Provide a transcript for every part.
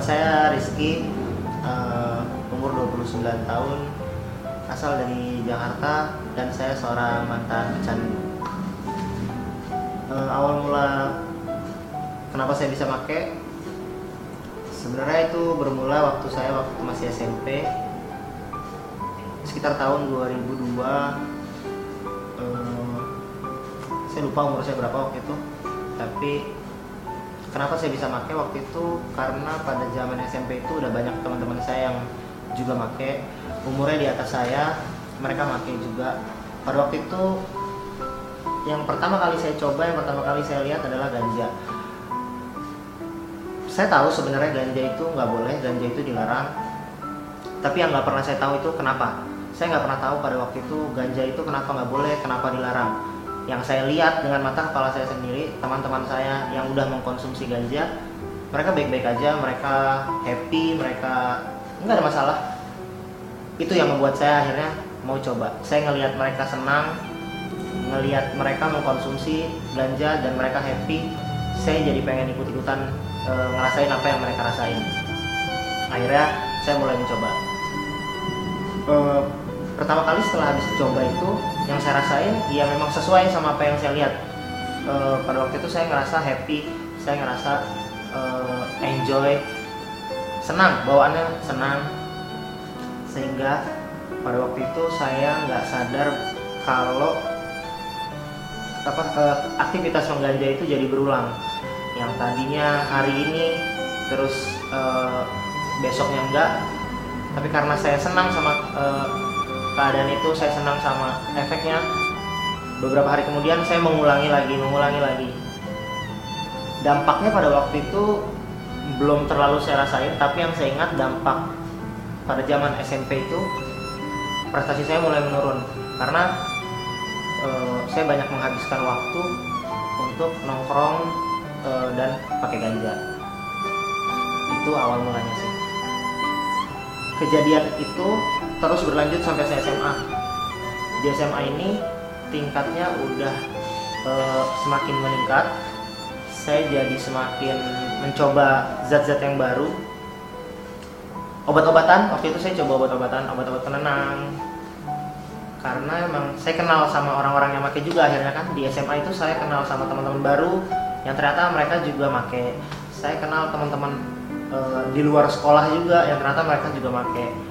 Saya Rizky, uh, umur 29 tahun, asal dari Jakarta dan saya seorang mantan pecandu. Uh, awal mula kenapa saya bisa make? Sebenarnya itu bermula waktu saya waktu masih SMP, sekitar tahun 2002. Uh, saya lupa umur saya berapa waktu itu, tapi kenapa saya bisa make waktu itu? Karena pada zaman SMP itu udah banyak teman-teman saya yang juga make. Umurnya di atas saya mereka make juga. Pada waktu itu yang pertama kali saya coba yang pertama kali saya lihat adalah ganja. Saya tahu sebenarnya ganja itu nggak boleh ganja itu dilarang. Tapi yang nggak pernah saya tahu itu kenapa. Saya nggak pernah tahu pada waktu itu ganja itu kenapa nggak boleh kenapa dilarang yang saya lihat dengan mata kepala saya sendiri teman-teman saya yang udah mengkonsumsi ganja mereka baik-baik aja mereka happy mereka nggak ada masalah. Itu yang membuat saya akhirnya mau coba. Saya ngelihat mereka senang ngelihat mereka mengkonsumsi ganja dan mereka happy saya jadi pengen ikut-ikutan e, ngerasain apa yang mereka rasain. Akhirnya saya mulai mencoba. E, pertama kali setelah habis coba itu yang saya rasain ya memang sesuai sama apa yang saya lihat. E, pada waktu itu saya ngerasa happy saya ngerasa e, enjoy senang bawaannya senang. Sehingga pada waktu itu saya nggak sadar kalau apa e, aktivitas mengganja itu jadi berulang. Yang tadinya hari ini terus e, besoknya enggak. Tapi karena saya senang sama e, keadaan itu saya senang sama efeknya. Beberapa hari kemudian saya mengulangi lagi mengulangi lagi. Dampaknya pada waktu itu belum terlalu saya rasain tapi yang saya ingat dampak pada zaman SMP itu prestasi saya mulai menurun. Karena e, saya banyak menghabiskan waktu untuk nongkrong e, dan pakai ganja. Itu awal mulanya sih. Kejadian itu terus berlanjut sampai saya SMA di SMA ini tingkatnya udah e, semakin meningkat. Saya jadi semakin mencoba zat-zat yang baru. Obat-obatan waktu itu saya coba obat-obatan obat-obat penenang. Karena emang saya kenal sama orang-orang yang pakai juga akhirnya kan. Di SMA itu saya kenal sama teman-teman baru yang ternyata mereka juga pakai. Saya kenal teman-teman e, di luar sekolah juga yang ternyata mereka juga pakai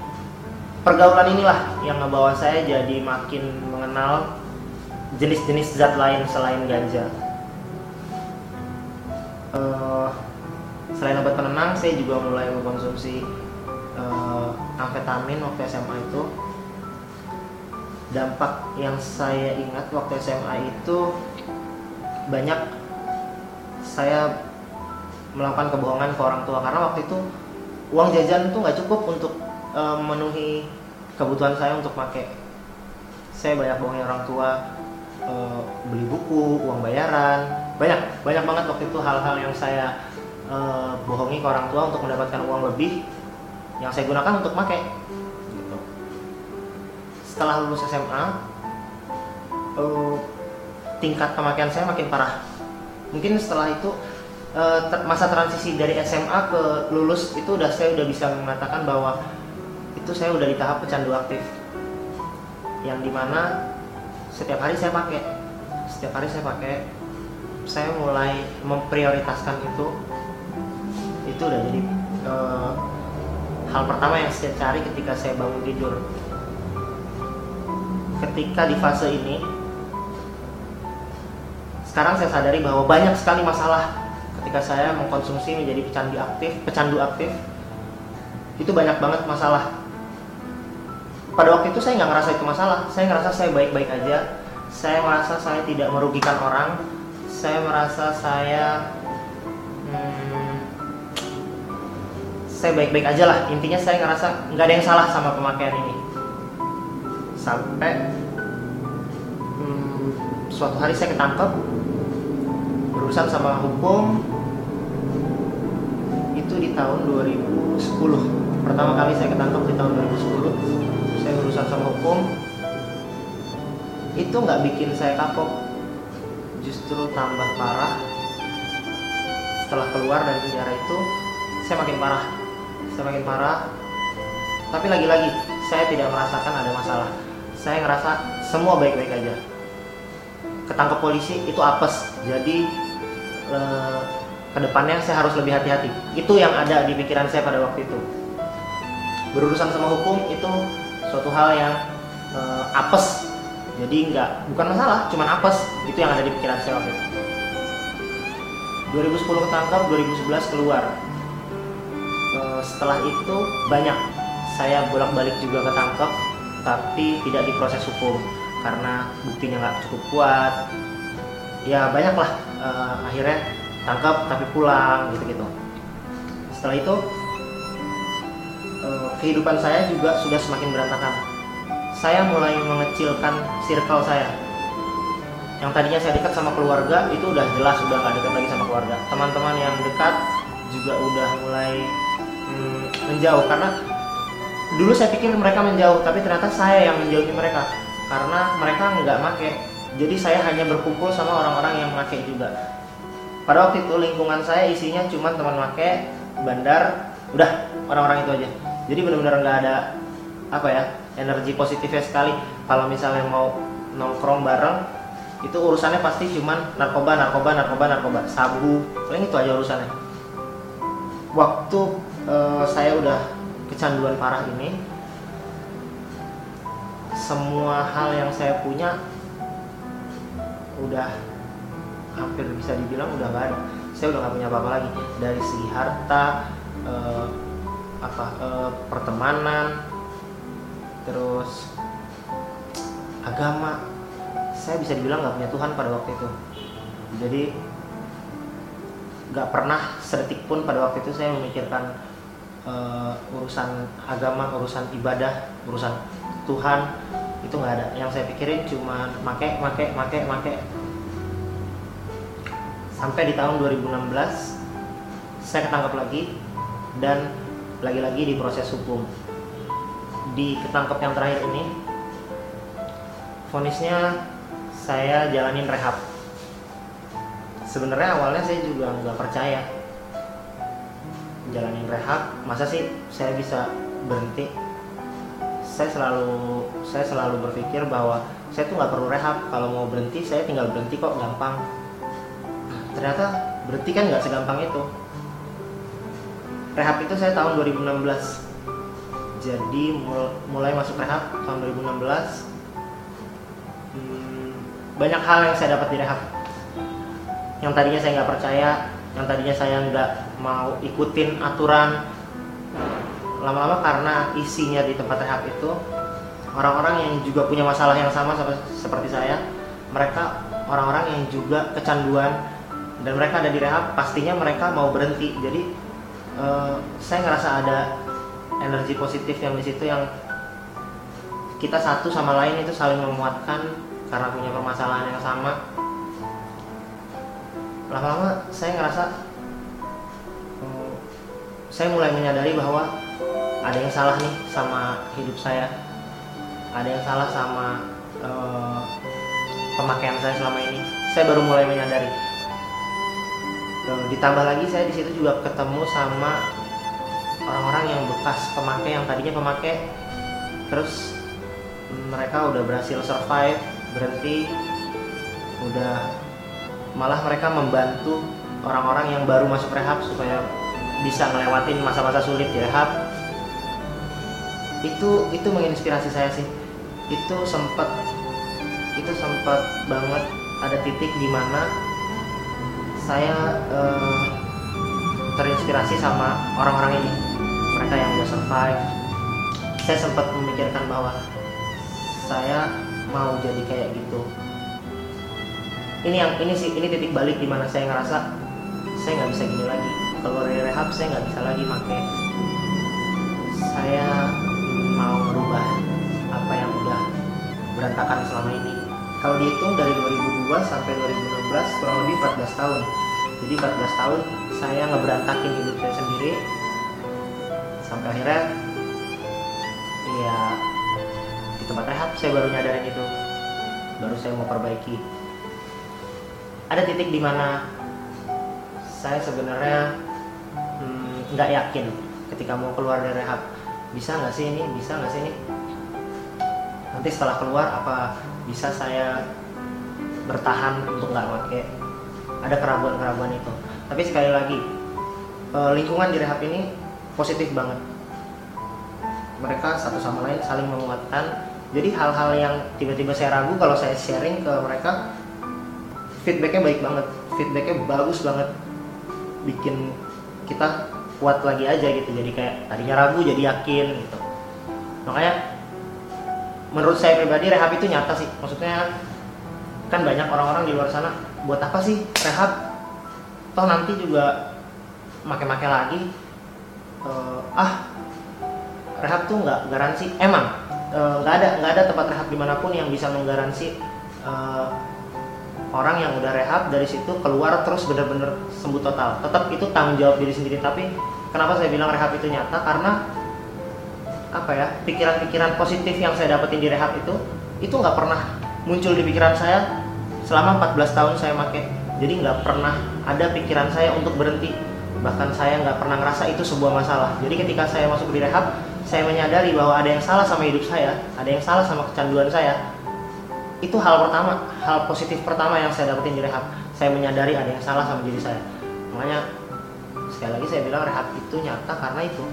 pergaulan inilah yang ngebawa saya jadi makin mengenal jenis-jenis zat lain selain ganja. Uh, selain obat penenang saya juga mulai mengkonsumsi uh, amfetamin waktu SMA itu. Dampak yang saya ingat waktu SMA itu banyak saya melakukan kebohongan ke orang tua karena waktu itu uang jajan tuh nggak cukup untuk uh, memenuhi kebutuhan saya untuk pakai saya banyak bohongin orang tua uh, beli buku uang bayaran. Banyak banyak banget waktu itu hal-hal yang saya uh, bohongi ke orang tua untuk mendapatkan uang lebih yang saya gunakan untuk pakai gitu. setelah lulus SMA uh, tingkat pemakaian saya makin parah. Mungkin setelah itu masa transisi dari SMA ke lulus itu udah saya udah bisa mengatakan bahwa itu saya udah di tahap pecandu aktif. Yang di mana setiap hari saya pakai. Setiap hari saya pakai. Saya mulai memprioritaskan itu. Itu udah jadi uh, hal pertama yang saya cari ketika saya bangun tidur. Ketika di fase ini sekarang saya sadari bahwa banyak sekali masalah ketika saya mengkonsumsi menjadi pecandu aktif pecandu aktif itu banyak banget masalah. Pada waktu itu saya nggak ngerasa itu masalah. Saya ngerasa saya baik-baik aja. Saya merasa saya tidak merugikan orang. Saya merasa saya hmm, saya baik-baik aja lah. Intinya saya ngerasa nggak ada yang salah sama pemakaian ini. Sampai hmm, suatu hari saya ketangkep berurusan sama hukum itu di tahun 2010 pertama kali saya ketangkep di tahun 2010 saya berurusan sama hukum. Itu nggak bikin saya kapok. Justru tambah parah. Setelah keluar dari penjara itu saya makin parah. Saya makin parah. Tapi lagi-lagi saya tidak merasakan ada masalah. Saya ngerasa semua baik-baik aja. Ketangkep polisi itu apes. Jadi eh, ke depannya saya harus lebih hati-hati. Itu yang ada di pikiran saya pada waktu itu. Berurusan sama hukum itu suatu hal yang eh, apes. Jadi nggak bukan masalah cuman apes. Itu yang ada di pikiran saya waktu itu. 2010 ketangkap 2011 keluar. Eh, setelah itu banyak saya bolak-balik juga ketangkep tapi tidak diproses hukum karena buktinya nggak cukup kuat. Ya banyak lah eh, akhirnya tangkap tapi pulang gitu-gitu. Setelah itu eh, kehidupan saya juga sudah semakin berantakan. Saya mulai mengecilkan circle saya. Yang tadinya saya dekat sama keluarga itu udah jelas udah nggak dekat lagi sama keluarga. Teman-teman yang dekat juga udah mulai hmm, menjauh. Karena dulu saya pikir mereka menjauh tapi ternyata saya yang menjauhi mereka. Karena mereka nggak make. Jadi saya hanya berkumpul sama orang-orang yang make juga pada waktu itu lingkungan saya isinya cuma teman make bandar udah orang-orang itu aja. Jadi benar-benar nggak ada apa ya energi positifnya sekali. Kalau misalnya mau nongkrong bareng itu urusannya pasti cuman narkoba narkoba narkoba narkoba. Sabu paling itu aja urusannya. Waktu eh, saya udah kecanduan parah ini semua hal yang saya punya udah hampir bisa dibilang udah nggak ada. Saya udah nggak punya apa-apa lagi. Dari segi harta eh, apa eh, pertemanan terus agama. Saya bisa dibilang nggak punya Tuhan pada waktu itu. Jadi nggak pernah sedetik pun pada waktu itu saya memikirkan uh, urusan agama urusan ibadah urusan Tuhan. Itu nggak ada. Yang saya pikirin cuma make make make make sampai di tahun 2016 saya ketangkap lagi dan lagi-lagi diproses hukum. Di ketangkep yang terakhir ini vonisnya saya jalanin rehab. Sebenarnya awalnya saya juga nggak percaya. Jalanin rehab masa sih saya bisa berhenti? Saya selalu saya selalu berpikir bahwa saya tuh nggak perlu rehab. Kalau mau berhenti saya tinggal berhenti kok gampang ternyata berhenti kan nggak segampang itu. Rehab itu saya tahun 2016 jadi mulai masuk rehab tahun 2016 hmm, banyak hal yang saya dapat di rehab. Yang tadinya saya nggak percaya yang tadinya saya nggak mau ikutin aturan. Lama-lama karena isinya di tempat rehab itu orang-orang yang juga punya masalah yang sama seperti saya mereka orang-orang yang juga kecanduan dan mereka ada di rehab pastinya mereka mau berhenti. Jadi uh, saya ngerasa ada energi positif yang di situ yang kita satu sama lain itu saling memuatkan karena punya permasalahan yang sama. Lama-lama saya ngerasa hmm, saya mulai menyadari bahwa ada yang salah nih sama hidup saya. Ada yang salah sama uh, pemakaian saya selama ini. Saya baru mulai menyadari uh, ditambah lagi saya di situ juga ketemu sama orang-orang yang bekas pemakai yang tadinya pemakai. Terus mereka udah berhasil survive berhenti. Udah malah mereka membantu orang-orang yang baru masuk rehab supaya bisa ngelewatin masa-masa sulit di rehab. Itu itu menginspirasi saya sih. Itu sempat itu sempat banget ada titik di mana saya uh, terinspirasi sama orang-orang ini. Mereka yang udah survive. Saya sempat memikirkan bahwa saya mau jadi kayak gitu. Ini yang ini sih ini titik balik di mana saya ngerasa saya nggak bisa gini lagi. Kalau dari rehab saya nggak bisa lagi pakai saya mau merubah apa yang udah berantakan selama ini. Kalau dihitung dari 2002 sampai 2016 kurang lebih 14 tahun. Jadi 14 tahun saya ngeberantakin hidup saya sendiri. Sampai akhirnya ya di tempat rehab saya baru nyadarin itu. Baru saya mau perbaiki. Ada titik di mana saya sebenarnya hmm, nggak yakin ketika mau keluar dari rehab. Bisa nggak sih ini? Bisa nggak sih ini? Nanti setelah keluar apa bisa saya bertahan untuk nggak pakai ada keraguan-keraguan itu. Tapi sekali lagi eh, lingkungan di rehab ini positif banget. Mereka satu sama lain saling menguatkan. Jadi hal-hal yang tiba-tiba saya ragu kalau saya sharing ke mereka feedbacknya baik banget. Feedbacknya bagus banget. Bikin kita kuat lagi aja gitu. Jadi kayak tadinya ragu jadi yakin gitu. Makanya menurut saya pribadi rehab itu nyata sih. Maksudnya kan banyak orang-orang di luar sana buat apa sih rehab? Toh nanti juga make-make lagi uh, ah rehab tuh nggak garansi. Emang eh, nggak uh, ada nggak ada tempat rehab di mana pun yang bisa menggaransi uh, orang yang udah rehab dari situ keluar terus bener-bener sembuh total. Tetap itu tanggung jawab diri sendiri. Tapi kenapa saya bilang rehab itu nyata? Karena apa ya pikiran-pikiran positif yang saya dapetin di rehab itu itu nggak pernah muncul di pikiran saya selama 14 tahun saya pakai jadi nggak pernah ada pikiran saya untuk berhenti. Bahkan saya nggak pernah ngerasa itu sebuah masalah. Jadi ketika saya masuk di rehab saya menyadari bahwa ada yang salah sama hidup saya ada yang salah sama kecanduan saya. Itu hal pertama hal positif pertama yang saya dapetin di rehab. Saya menyadari ada yang salah sama diri saya. Makanya sekali lagi saya bilang rehab itu nyata karena itu.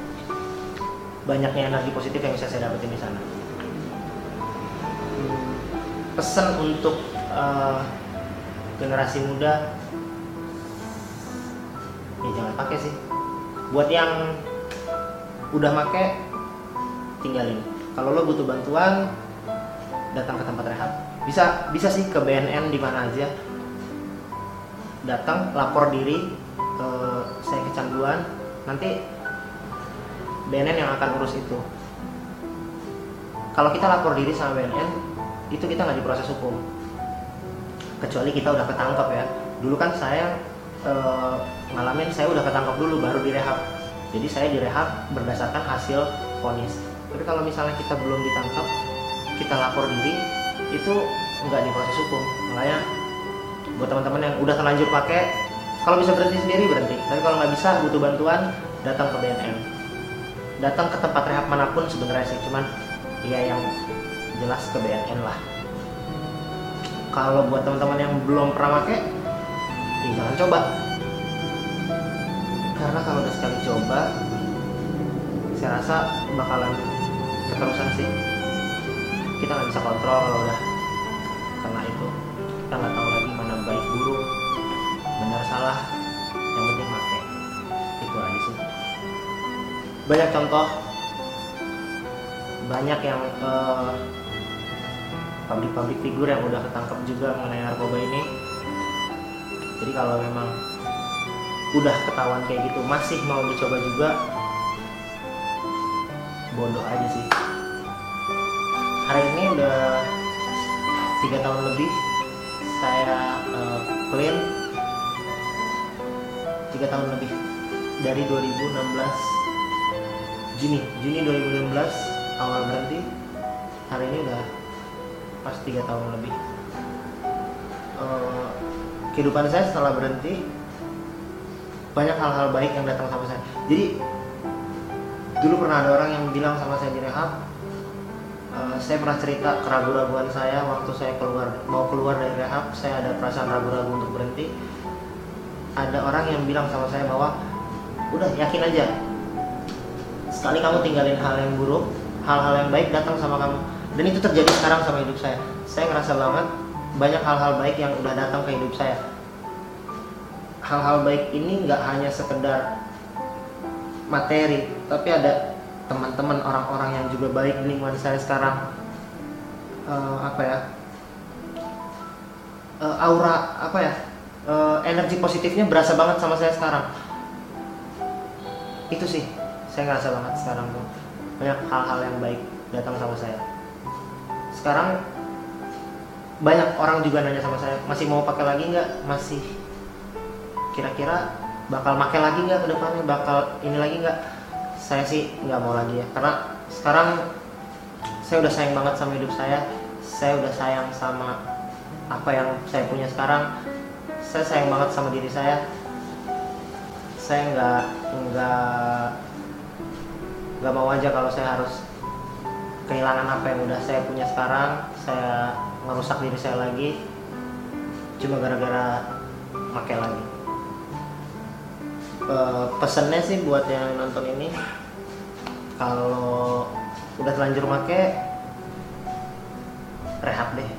Banyaknya energi positif yang bisa saya dapetin di sana. Pesan untuk uh, generasi muda. Ya jangan pakai sih. Buat yang udah make tinggalin. Kalau lo butuh bantuan datang ke tempat rehab bisa bisa sih ke BNN di mana aja. Datang lapor diri ke saya kecanduan. Nanti BNN yang akan urus itu. Kalau kita lapor diri sama BNN itu kita nggak diproses hukum kecuali kita udah ketangkep ya. Dulu kan saya e, ngalamin saya udah ketangkep dulu baru direhab. Jadi saya direhab berdasarkan hasil vonis tapi kalau misalnya kita belum ditangkap kita lapor diri itu nggak diproses hukum. Makanya buat teman-teman yang udah terlanjur pakai kalau bisa berhenti sendiri berhenti. Tapi kalau nggak bisa butuh bantuan datang ke BNN datang ke tempat rehab mana pun sebenarnya sih cuman ya yang jelas ke BNN lah kalau buat teman-teman yang belum pernah pakai ya jangan coba. Karena kalau udah sekali coba saya rasa bakalan keterusan sih. Kita nggak bisa kontrol kalau udah kena itu. Kita nggak tahu lagi mana baik buruk benar salah yang penting pakai itu aja sih. Banyak contoh. Banyak yang uh, pabrik-pabrik figur yang udah ketangkep juga mengenai narkoba ini. Jadi kalau memang udah ketahuan kayak gitu masih mau dicoba juga bodoh aja sih. Hari ini udah tiga tahun lebih saya uh, clean tiga tahun lebih dari 2016 Juni Juni 2016 awal berhenti. Hari ini udah pas tiga tahun lebih. Uh, kehidupan saya setelah berhenti banyak hal-hal baik yang datang sama saya. Jadi dulu pernah ada orang yang bilang sama saya di rehab Eh, saya pernah cerita keraguan-raguan saya waktu saya keluar. Mau keluar dari rehab saya ada perasaan ragu-ragu untuk berhenti. Ada orang yang bilang sama saya bahwa udah yakin aja. Sekali kamu tinggalin hal yang buruk hal-hal yang baik datang sama kamu dan itu terjadi sekarang sama hidup saya. Saya ngerasa banget banyak hal-hal baik yang udah datang ke hidup saya. Hal-hal baik ini nggak hanya sekedar materi tapi ada teman-teman orang-orang yang juga baik di lingkungan saya sekarang. Uh, apa ya? Uh, aura apa ya? Uh, energi positifnya berasa banget sama saya sekarang. Itu sih saya ngerasa banget sekarang banyak hal-hal yang baik datang sama saya sekarang banyak orang juga nanya sama saya masih mau pakai lagi nggak? Masih. Kira-kira bakal pakai lagi nggak ke depannya? Bakal ini lagi nggak? Saya sih nggak mau lagi ya karena sekarang saya udah sayang banget sama hidup saya. Saya udah sayang sama apa yang saya punya sekarang. Saya sayang banget sama diri saya. Saya nggak nggak nggak mau aja kalau saya harus kehilangan apa yang udah saya punya sekarang saya ngerusak diri saya lagi cuma gara-gara pakai lagi. Eh, pesennya sih buat yang nonton ini kalau udah terlanjur make rehat deh.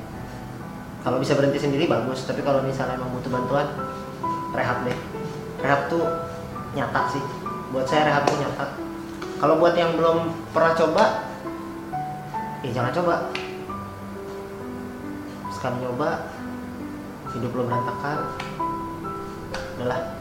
Kalau bisa berhenti sendiri bagus. Tapi kalau misalnya emang butuh bantuan rehat deh. Rehat tuh nyata sih. Buat saya rehat tuh nyata. Kalau buat yang belum pernah coba ya jangan coba. Sekali nyoba hidup lo berantakan. Udahlah